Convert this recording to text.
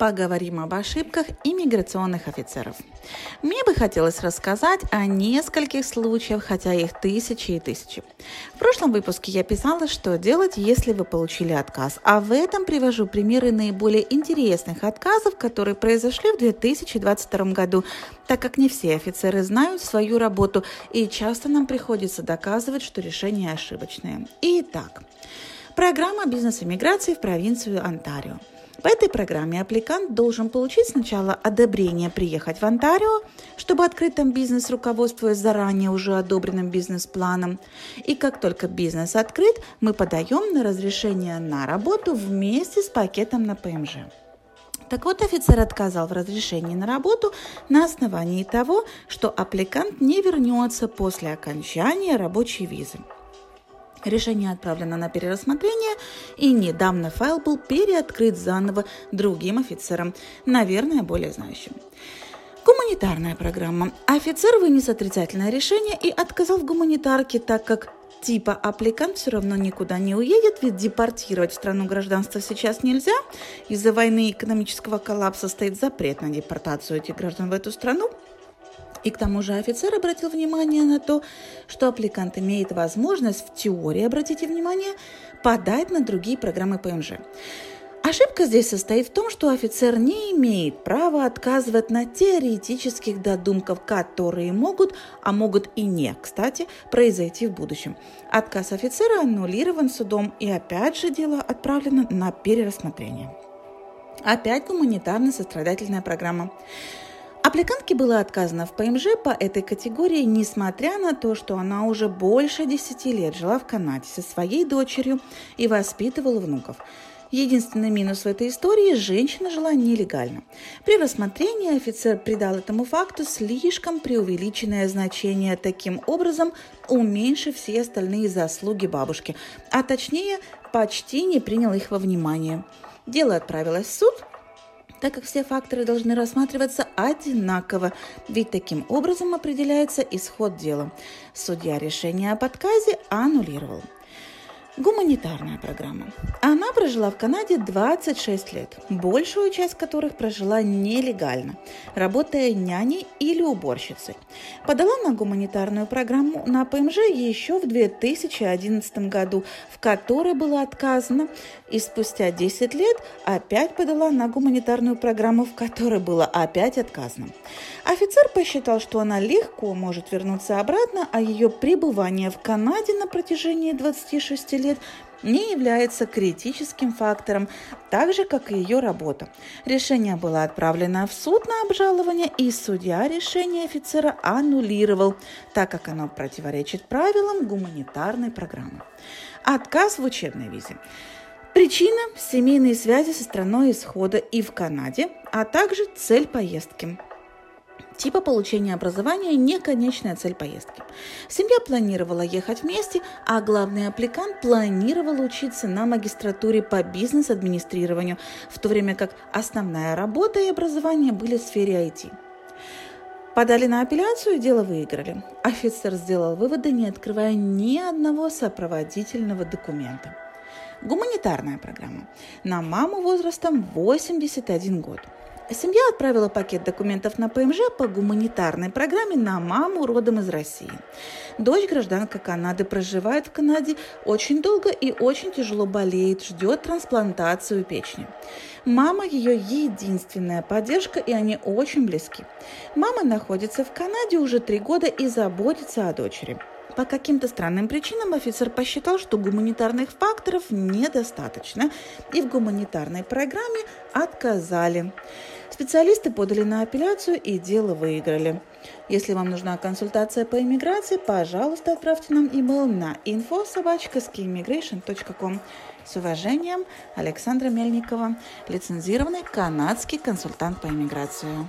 поговорим об ошибках иммиграционных офицеров. Мне бы хотелось рассказать о нескольких случаях, хотя их тысячи и тысячи. В прошлом выпуске я писала, что делать, если вы получили отказ, а в этом привожу примеры наиболее интересных отказов, которые произошли в 2022 году, так как не все офицеры знают свою работу и часто нам приходится доказывать, что решения ошибочные. Итак, программа бизнес-иммиграции в провинцию Онтарио – по этой программе аппликант должен получить сначала одобрение приехать в Онтарио, чтобы открыть там бизнес, руководствуясь заранее уже одобренным бизнес-планом. И как только бизнес открыт, мы подаем на разрешение на работу вместе с пакетом на ПМЖ. Так вот, офицер отказал в разрешении на работу на основании того, что аппликант не вернется после окончания рабочей визы. Решение отправлено на перерассмотрение, и недавно файл был переоткрыт заново другим офицером, наверное, более знающим. Гуманитарная программа. Офицер вынес отрицательное решение и отказал в гуманитарке, так как типа аппликант все равно никуда не уедет, ведь депортировать страну гражданства сейчас нельзя. Из-за войны и экономического коллапса стоит запрет на депортацию этих граждан в эту страну. И к тому же офицер обратил внимание на то, что аппликант имеет возможность в теории, обратите внимание, подать на другие программы ПМЖ. Ошибка здесь состоит в том, что офицер не имеет права отказывать на теоретических додумках, которые могут, а могут и не, кстати, произойти в будущем. Отказ офицера аннулирован судом и опять же дело отправлено на перерассмотрение. Опять гуманитарно-сострадательная программа. Аппликантке было отказано в ПМЖ по этой категории, несмотря на то, что она уже больше 10 лет жила в Канаде со своей дочерью и воспитывала внуков. Единственный минус в этой истории – женщина жила нелегально. При рассмотрении офицер придал этому факту слишком преувеличенное значение, таким образом уменьшив все остальные заслуги бабушки, а точнее почти не принял их во внимание. Дело отправилось в суд, так как все факторы должны рассматриваться одинаково, ведь таким образом определяется исход дела. Судья решение об отказе аннулировал. Гуманитарная программа. Она прожила в Канаде 26 лет, большую часть которых прожила нелегально, работая няней или уборщицей. Подала на гуманитарную программу на ПМЖ еще в 2011 году, в которой было отказано, и спустя 10 лет опять подала на гуманитарную программу, в которой было опять отказано. Офицер посчитал, что она легко может вернуться обратно, а ее пребывание в Канаде на протяжении 26 лет не является критическим фактором, так же, как и ее работа. Решение было отправлено в суд на обжалование, и судья решение офицера аннулировал, так как оно противоречит правилам гуманитарной программы. Отказ в учебной визе. Причина – семейные связи со страной исхода и в Канаде, а также цель поездки – Типа получения образования – не конечная цель поездки. Семья планировала ехать вместе, а главный аппликант планировал учиться на магистратуре по бизнес-администрированию, в то время как основная работа и образование были в сфере IT. Подали на апелляцию, дело выиграли. Офицер сделал выводы, не открывая ни одного сопроводительного документа. Гуманитарная программа. На маму возрастом 81 год – Семья отправила пакет документов на ПМЖ по гуманитарной программе на маму родом из России. Дочь гражданка Канады проживает в Канаде очень долго и очень тяжело болеет, ждет трансплантацию печени. Мама ее единственная поддержка, и они очень близки. Мама находится в Канаде уже три года и заботится о дочери. По каким-то странным причинам офицер посчитал, что гуманитарных факторов недостаточно, и в гуманитарной программе отказали. Специалисты подали на апелляцию и дело выиграли. Если вам нужна консультация по иммиграции, пожалуйста, отправьте нам имейл на info.skiimmigration.com. С уважением, Александра Мельникова, лицензированный канадский консультант по иммиграции.